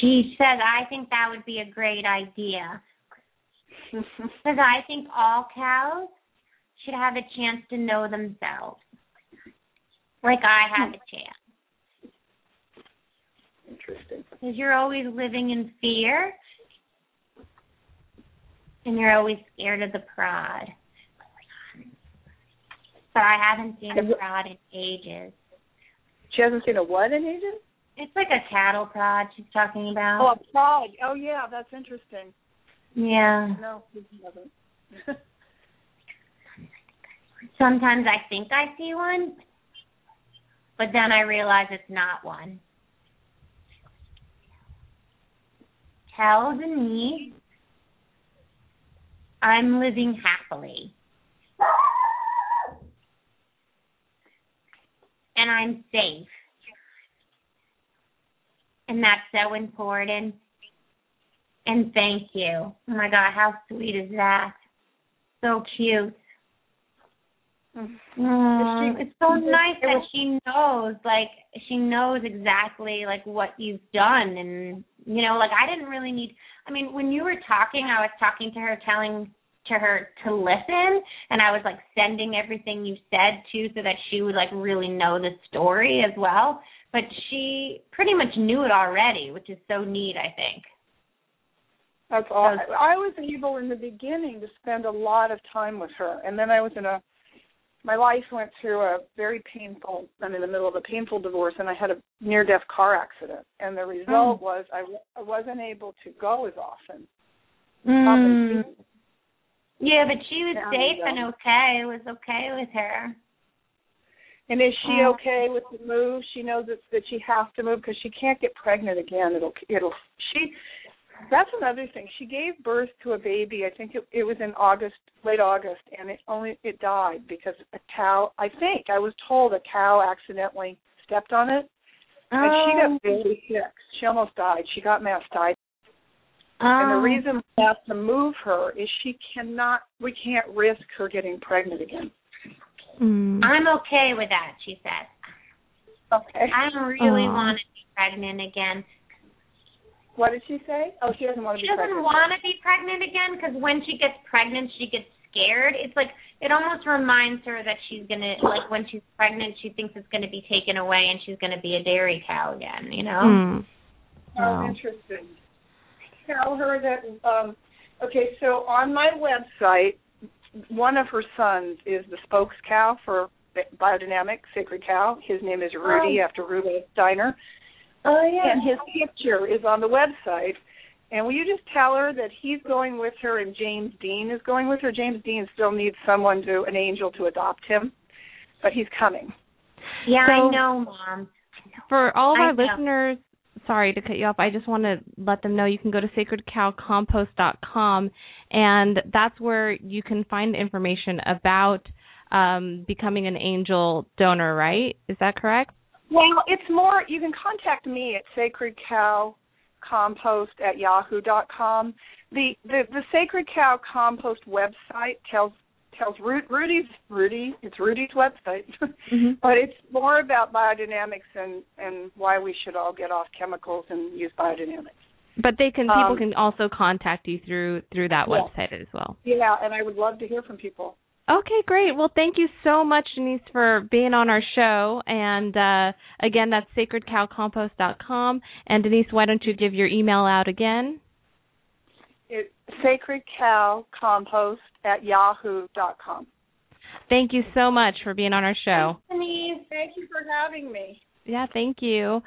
she said i think that would be a great idea because i think all cows should have a chance to know themselves like i have a chance interesting because you're always living in fear and you're always scared of the prod but I haven't seen a prod in ages. She hasn't seen a what in ages? It's like a cattle prod she's talking about. Oh, a prod. Oh, yeah, that's interesting. Yeah. No, he hasn't. <laughs> Sometimes I think I see one, but then I realize it's not one. Tell Denise I'm living happily. and I'm safe. And that's so important. And thank you. Oh my God, how sweet is that? So cute. Mm, it's so nice that she knows, like she knows exactly like what you've done, and you know, like I didn't really need. I mean, when you were talking, I was talking to her, telling to her to listen and I was like sending everything you said to so that she would like really know the story as well. But she pretty much knew it already, which is so neat, I think. That's all. I was able in the beginning to spend a lot of time with her, and then I was in a. My life went through a very painful. I'm in the middle of a painful divorce, and I had a near-death car accident, and the result mm. was I, I wasn't able to go as often. Mm. Yeah, but she was safe and okay. It was okay with her. And is she okay with the move? She knows that that she has to move because she can't get pregnant again. It'll it'll she. That's another thing. She gave birth to a baby. I think it, it was in August, late August, and it only it died because a cow. I think I was told a cow accidentally stepped on it, oh. and she got very sick. She almost died. She got mastitis and the Oh. reason we have to move her is she cannot, we can't risk her getting pregnant again. Mm. I'm okay with that, she said. Okay. I don't really Aw. want to be pregnant again. What did she say? Oh, she doesn't want to She be doesn't pregnant. want to be pregnant again because when she gets pregnant, she gets scared. It's like it almost reminds her that she's gonna like when she's pregnant, she thinks it's gonna be taken away and she's gonna be a dairy cow again. You know. Mm. How Wow. interesting. Tell her that. Um, okay, so on my website, one of her sons is the spokes cow for biodynamic sacred cow. His name is Rudy after Rudolf Steiner, Oh yeah. and his picture is on the website. And will you just tell her that he's going with her and James Dean is going with her? James Dean still needs someone to an angel to adopt him, but he's coming. yeah, So- I know, Mom. For all of our listeners, sorry to cut you off. I just want to let them know you can go to sacredcowcompost.com, and that's where you can find information about um, becoming an angel donor. Right? Is that correct? Well, it's more. You can contact me at Sacred Cow Compost at yahoo dot com. The, the the Sacred Cow Compost website tells tells Ru- Rudy's Rudy. It's Rudy's website, <laughs> Mm-hmm. but it's more about biodynamics and and why we should all get off chemicals and use biodynamics. But they can people Um, can also contact you through through that Yes. website as well. Yeah, and I would love to hear from people. Okay, great. Well, thank you so much, Denise, for being on our show. And uh, again, that's sacredcowcompost.com. And Denise, why don't you give your email out again? It's Sacred Cow Compost at yahoo.com. Thank you so much for being on our show. Denise, thank you for having me. Yeah, thank you.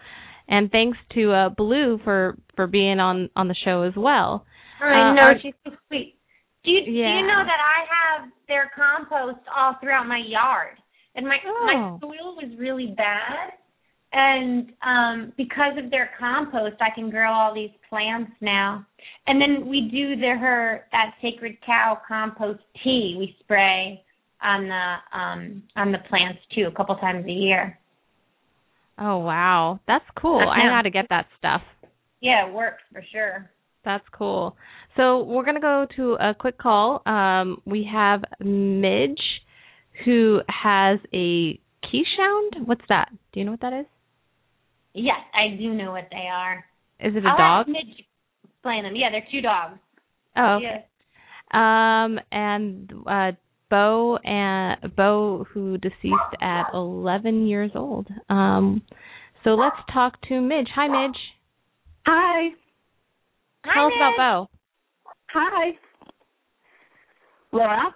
And thanks to uh, Blue for for being on on the show as well. I Uh, know our- she's so sweet. Do you do you know that I have their compost all throughout my yard, and my my Oh. soil was really bad, and um because of their compost, I can grow all these plants now. And then we do the her that sacred cow compost tea we spray on the um on the plants too a couple times a year. Oh wow, that's cool. I Yeah. got to get that stuff. Yeah, it works for sure. That's cool. So we're gonna go to a quick call. Um, we have Midge, who has a Keeshond. What's that? Do you know what that is? Yes, I do know what they are. Is it a I'll dog? Have Midge explain them. Yeah, they're two dogs. Oh, okay. Yeah. Um, and uh, Bo and Bo, who deceased at 11 years old. Um, so let's talk to Midge. Hi, Midge. Hi. Hi, Tell us about Bo. Hi. Laura?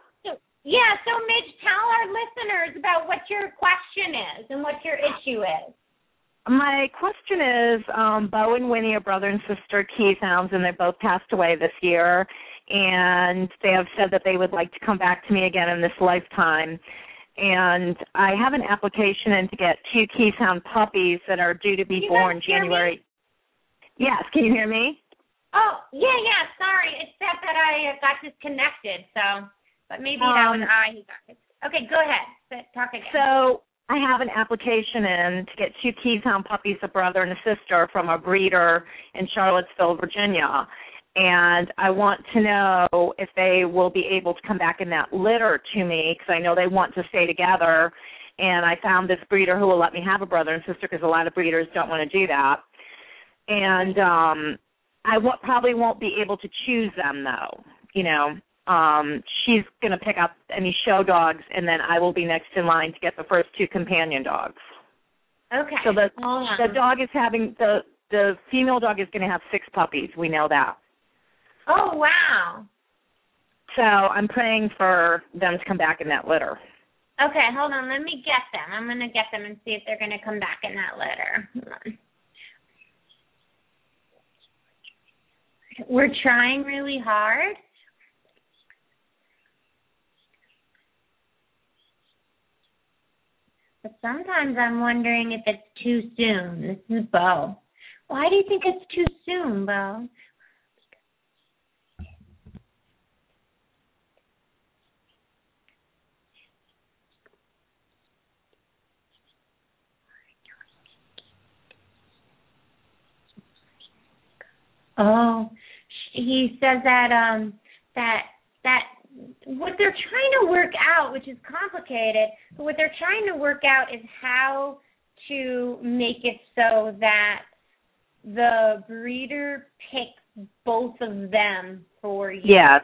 Yeah, so Midge, tell our listeners about what your question is and what your issue is. My question is um, Bo and Winnie are brother and sister Keeshonds, and they both passed away this year. And they have said that they would like to come back to me again in this lifetime. And I have an application in to get two Keeshond puppies that are due to be You born guys me? January. Yes, can you hear me? Oh, yeah, yeah, sorry. It's that that I uh, got disconnected, so, but maybe that was Um, I who got it. Okay, go ahead. So- Talk again. So I have an application in to get two Keeshond puppies, a brother and a sister, from a breeder in Charlottesville, Virginia. And I want to know if they will be able to come back in that litter to me because I know they want to stay together. And I found this breeder who will let me have a brother and sister because a lot of breeders don't want to do that. And um I w- probably won't be able to choose them though. You know, um she's going to pick up any show dogs and then I will be next in line to get the first two companion dogs. okay. So the Hold the dog is having the the female dog is going to have six puppies. We know that. Oh, wow. So I'm praying for them to come back in that litter. Okay, hold on. Let me get them. I'm going to get them and see if they're going to come back in that litter. Hold on. We're trying really hard. But sometimes I'm wondering if it's too soon. This is Bo. Why do you think it's too soon, Bo? Oh, he says that um that that what they're trying to work out, which is complicated, but what they're trying to work out is how to make it so that the breeder picks both of them for you. Yes.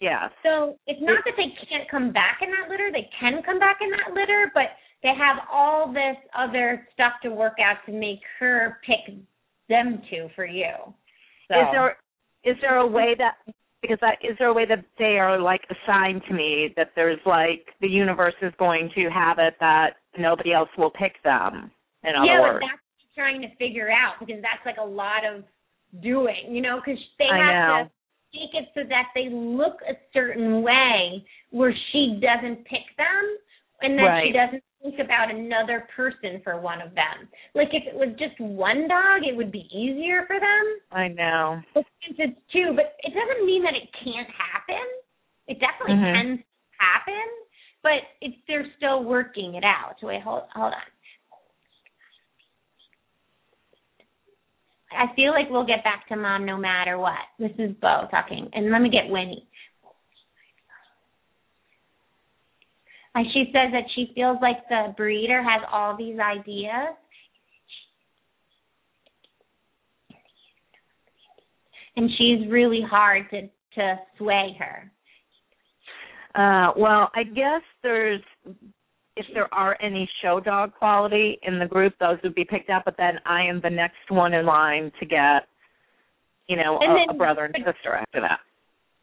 Yes. So it's not that they can't come back in that litter. They can come back in that litter, but they have all this other stuff to work out to make her pick them two for you. So. Is there is there a way that because that is there a way that they are like assigned to me that there's like the universe is going to have it that nobody else will pick them. In other yeah, words. but that's trying to figure out because that's like a lot of doing, you know, because they I have know. to make it so that they look a certain way where she doesn't pick them and then she doesn't think about another person for one of them. Like if it was just one dog, it would be easier for them. I know. But since it's two, but it doesn't mean that it can't happen. It definitely Mhm. can happen, but it's they're still working it out. So wait, hold hold on. I feel like we'll get back to mom no matter what. This is Bo talking, and let me get Winnie. And she says that she feels like the breeder has all these ideas. And she's really hard to to sway her. Uh, well, I guess there's if there are any show dog quality in the group, those would be picked up. But then I am the next one in line to get, you know, a, then- a brother and sister after that.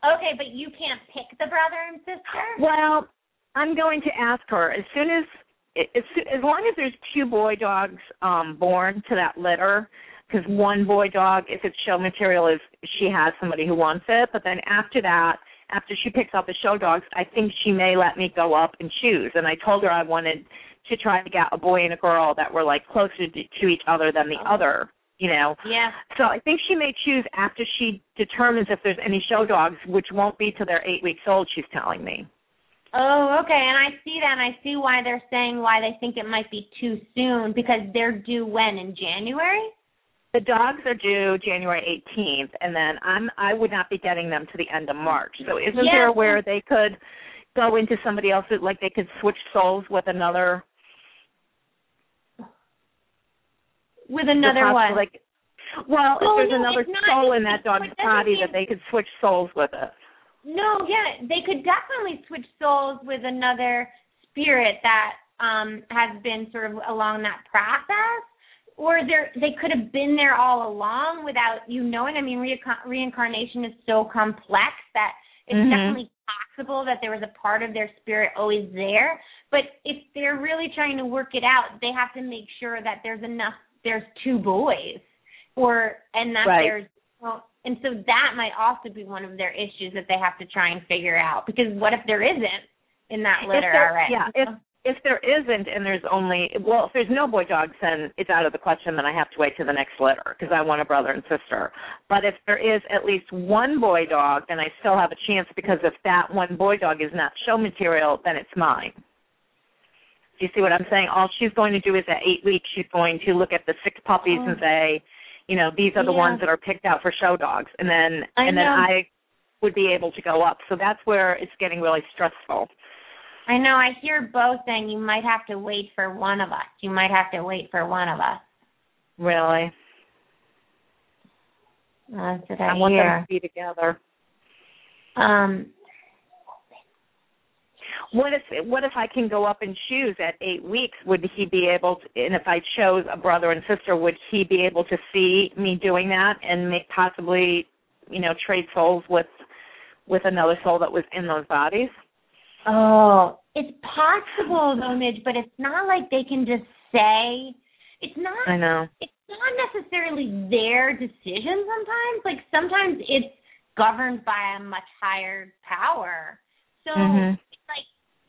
Okay, but you can't pick the brother and sister? Well, I'm going to ask her as soon as as, as long as there's two boy dogs um born to that litter because one boy dog if it's show material is she has somebody who wants it but then after that after she picks out the show dogs i think she may let me go up and choose and i told her i wanted to try to get a boy and a girl that were like closer to, to each other than the other you know Yeah. so I think she may choose after she determines if there's any show dogs, which won't be till they're eight weeks old. She's telling me. Oh, okay, and I see that and I see why they're saying why they think it might be too soon because they're due when in January? The dogs are due January 18th, and then I'm I would not be getting them to the end of March. So isn't Yeah. there where they could go into somebody else's, like they could switch souls with another? With another the one. Like, well, if there's no, another not. soul in that dog's body, that they could switch souls with it. No, yeah, they could definitely switch souls with another spirit that um has been sort of along that process, or they they could have been there all along without you knowing. I mean, reincar- reincarnation is so complex that it's Mhm. definitely possible that there was a part of their spirit always there. But if they're really trying to work it out, they have to make sure that there's enough. There's two boys, or and that Right. there's well, and so that might also be one of their issues that they have to try and figure out. Because what if there isn't in that litter there- already? Yeah, if if there isn't and there's only well, if there's no boy dogs, then it's out of the question. Then I have to wait to the next litter because I want a brother and sister. But if there is at least one boy dog, then I still have a chance because if that one boy dog is not show material, then it's mine. Do you see what I'm saying? All she's going to do is at eight weeks, she's going to look at the six puppies and oh. say, you know, these are the Yeah. ones that are picked out for show dogs, and then I and then know. I would be able to go up. So that's where it's getting really stressful. I know. I hear both saying you might have to wait for one of us. You might have to wait for one of us. Really. That's what I I, want them to be together. Um, What if what if I can go up and choose at eight weeks? Would he be able to? And if I chose a brother and sister, would he be able to see me doing that and make possibly, you know, trade souls with with another soul that was in those bodies? oh, it's possible though, Midge, but it's not like they can just say. It's not. I know. it's not necessarily their decision sometimes. Like sometimes it's governed by a much higher power. So Mhm.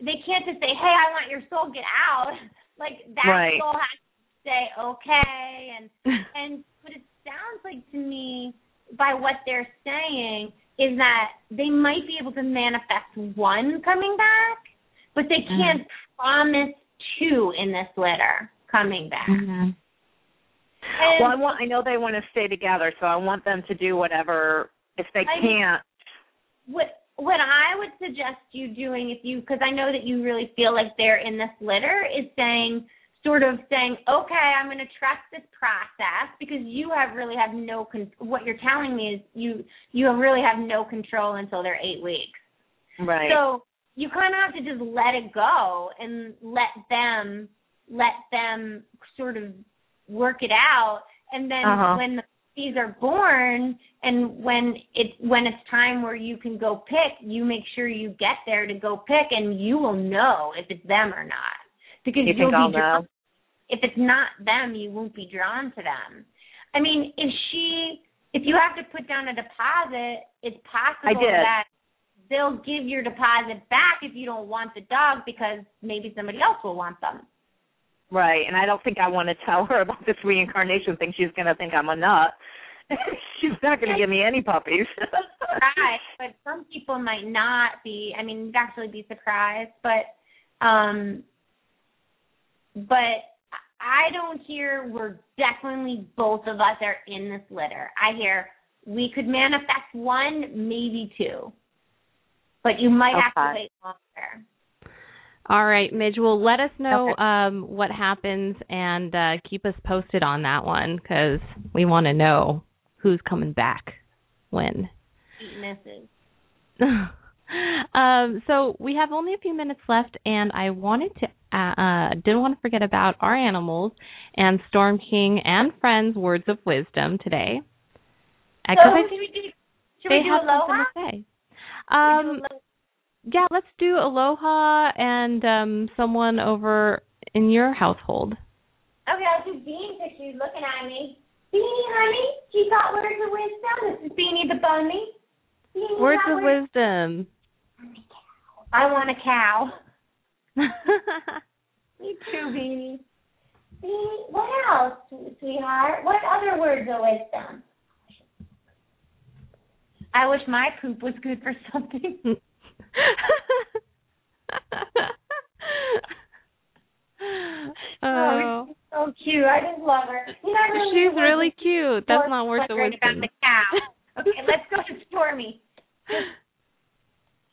They can't just say, "Hey, I want your soul, get out." <laughs> Like that Right. soul has to say, "Okay," and <laughs> and what it sounds like to me by what they're saying is that they might be able to manifest one coming back, but they Mm-hmm. can't promise two in this litter coming back. Mhm. And- Well, I want. I know they want to stay together, so I want them to do whatever. If they I- can't, what what I would suggest you doing if you because I know that you really feel like they're in this litter is saying sort of saying okay I'm going to trust this process because you have really have no con- what you're telling me is you you really have no control until they're 8 weeks. right? So you kind of have to just let it go and let them let them sort of work it out and then Uh-huh. when the babies are born and when it when it's time where you can go pick, you make sure you get there to go pick and you will know if it's them or not. Because You you'll think I'll be drawn, know? if it's not them, you won't be drawn to them. I mean, if she if you have to put down a deposit, it's possible that they'll give your deposit back if you don't want the dog because maybe somebody else will want them. Right, and I don't think I want to tell her <laughs> about this reincarnation thing. She's going to think I'm a nut. <laughs> She's not going to give me any puppies. <laughs> surprised, but some people might not be. I mean, you'd actually be surprised, but um, but I don't hear we're definitely both of us are in this litter. I hear we could manifest one, maybe two, but you might have to Okay. wait longer. All right, Midge. Well, let us know um, what happens and uh, keep us posted on that one because we want to know who's coming back when. <laughs> Um, so we have only a few minutes left, and I wanted to uh, uh, didn't want to forget about our animals and Storm King and Friends words of wisdom today. So should we do? Should they we do have aloha? something to say. Should we do Um, aloha? Yeah, let's do aloha and um, someone over in your household. Okay, I'll do Bean because she's looking at me. Beanie, honey, she got words of wisdom. This is Beanie the bunny. Beanie Words of wisdom. I want a cow. <laughs> Me too, Beanie. Beanie, what else, sweetheart? What other words of wisdom? I wish my poop was good for something. <laughs> <laughs> oh, oh she's so cute. I just love her. You know, really she's really cute. That's not words of about wisdom. the cow. <laughs> Okay, let's go to Stormy.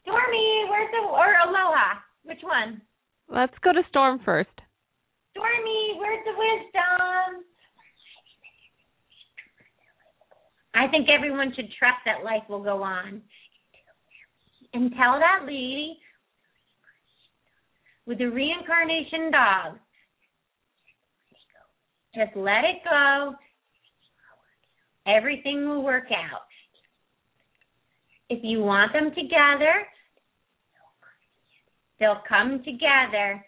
Stormy, where's the or Aloha? Which one? Let's go to Storm first. Stormy, where's the wisdom? I think everyone should trust that life will go on. And tell that lady with the reincarnation dog, just let it go. Everything will work out. If you want them together, they'll come together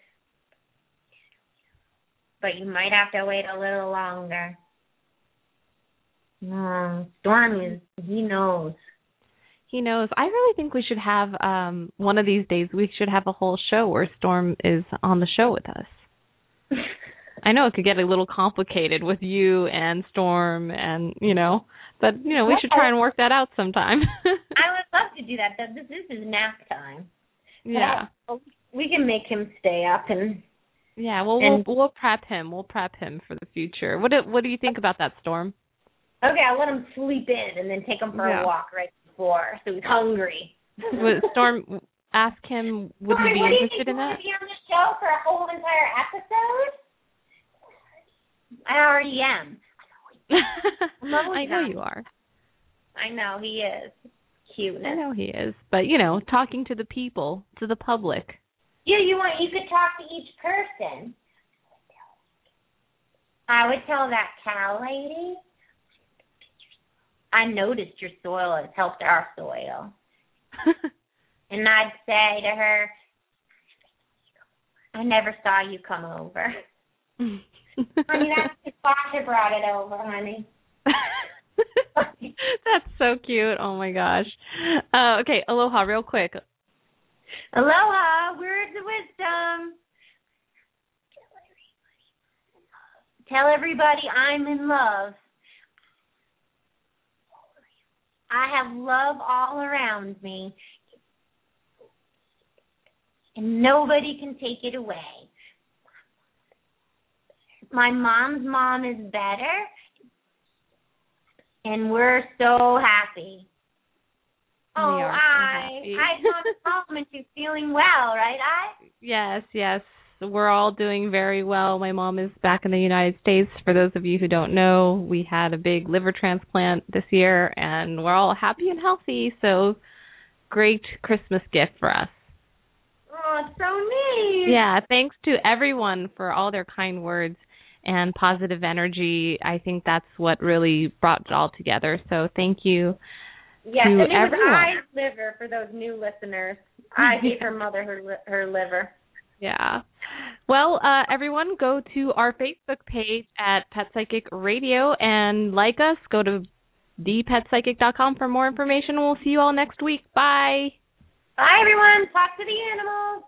but you might have to wait a little longer. No, Storm he knows. He knows. I really think we should have um one of these days we should have a whole show where Storm is on the show with us. <laughs> I know it could get a little complicated with you and Storm and you know, but you know, we should try and work that out sometime. <laughs> I would love to do that. though. This this is nap time. yeah. We can make him stay up and Yeah, well And- we'll we'll prep him. We'll prep him for the future. What do, what do you think about that Storm? okay, I'll let him sleep in and then take him for Yeah. a walk right before so he's hungry. <laughs> Storm ask him would he be what do you interested think? in You wanna? Be on the show for a whole entire episode? I already am. <laughs> I know you are. I know he is. Cuteness. I know he is. But you know, talking to the people, to the public. Yeah, you want you could talk to each person. I would tell that cow lady. I noticed your soil has helped our soil. <laughs> And I'd say to her, I never saw you come over. <laughs> honey, that's the Sasha brought it over, honey. <laughs> That's so cute. Oh my gosh. Uh, okay, aloha, real quick. Aloha, words of wisdom. Tell everybody I'm in love. I have love all around me. And nobody can take it away. My mom's mom is better. And we're so happy. We Oh, are so I happy. I want to compliment you feeling well, right? I <laughs> Yes, yes. We're all doing very well. My mom is back in the United States. For those of you who don't know, we had a big liver transplant this year and we're all happy and healthy. So great Christmas gift for us. Oh, so neat. Yeah, thanks to everyone for all their kind words. and positive energy. I think that's what really brought it all together. So thank you. Yes, to and it everyone. was I's liver for those new listeners. I gave her mother her her liver. Yeah. Well, uh, everyone, go to our Facebook page at Pet Psychic Radio and like us. Go to thepetpsychic.com for more information. We'll see you all next week. Bye. Bye, everyone. Talk to the animals.